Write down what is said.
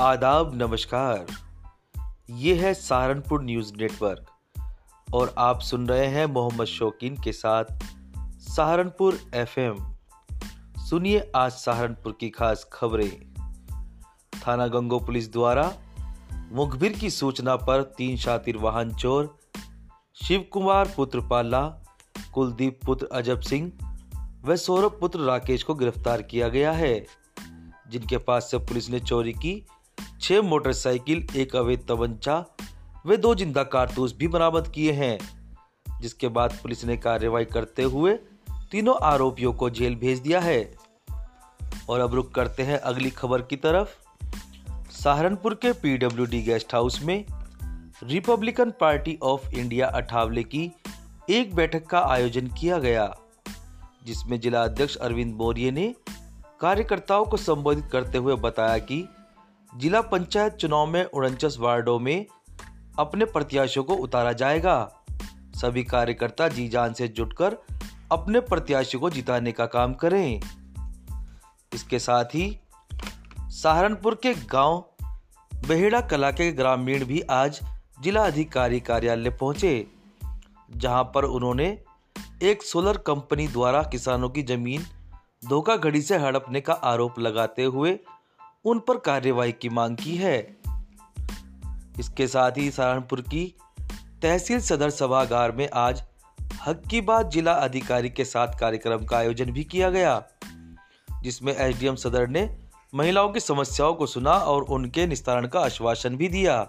आदाब, नमस्कार। ये है सहारनपुर न्यूज़ नेटवर्क और आप सुन रहे हैं मोहम्मद शौकीन के साथ सहारनपुर एफएम। सुनिए आज सहारनपुर की खास खबरें। थाना गंगो पुलिस द्वारा मुखबिर की सूचना पर तीन शातिर वाहन चोर शिव कुमार पुत्र पाला, कुलदीप पुत्र अजब सिंह व सौरभ पुत्र राकेश को गिरफ़्तार किया गया है। जिनके पास से पुलिस ने चोरी की छह मोटरसाइकिल, एक अवैध तमंचा वे दो ज़िंदा कारतूस भी बरामद किए हैं, जिसके बाद पुलिस ने कार्रवाई करते हुए तीनों आरोपियों को जेल भेज दिया है। और अब रुक करते हैं अगली खबर की तरफ़। सहारनपुर के पीडब्ल्यूडी गेस्ट हाउस में Republican Party of India Athawale की एक बैठक का आयोजन किया गया, जिसमें जिला अध्यक्ष अरविंद मौर्य ने कार्यकर्ताओं को संबोधित करते हुए बताया कि जिला पंचायत चुनाव में उनचास वार्डों में अपने प्रत्याशियों को उतारा जाएगा। सभी कार्यकर्ता जी जान से जुटकर अपने प्रत्याशियों को जिताने का काम करें। इसके साथ ही सहारनपुर के गाँव बहेड़ा कला के ग्रामीण भी आज जिला अधिकारी कार्यालय पहुँचे, जहाँ पर उन्होंने एक सोलर कंपनी द्वारा किसानों की ज़मीन धोखाधड़ी से हड़पने का आरोप लगाते हुए उन पर कार्यवाही की मांग की है। इसके साथ ही सहारनपुर की तहसील सदर सभागार में आज हक की बात जिला अधिकारी के साथ कार्यक्रम का आयोजन भी किया गया, जिसमें एसडीएम सदर ने महिलाओं की समस्याओं को सुना और उनके निस्तारण का आश्वासन भी दिया।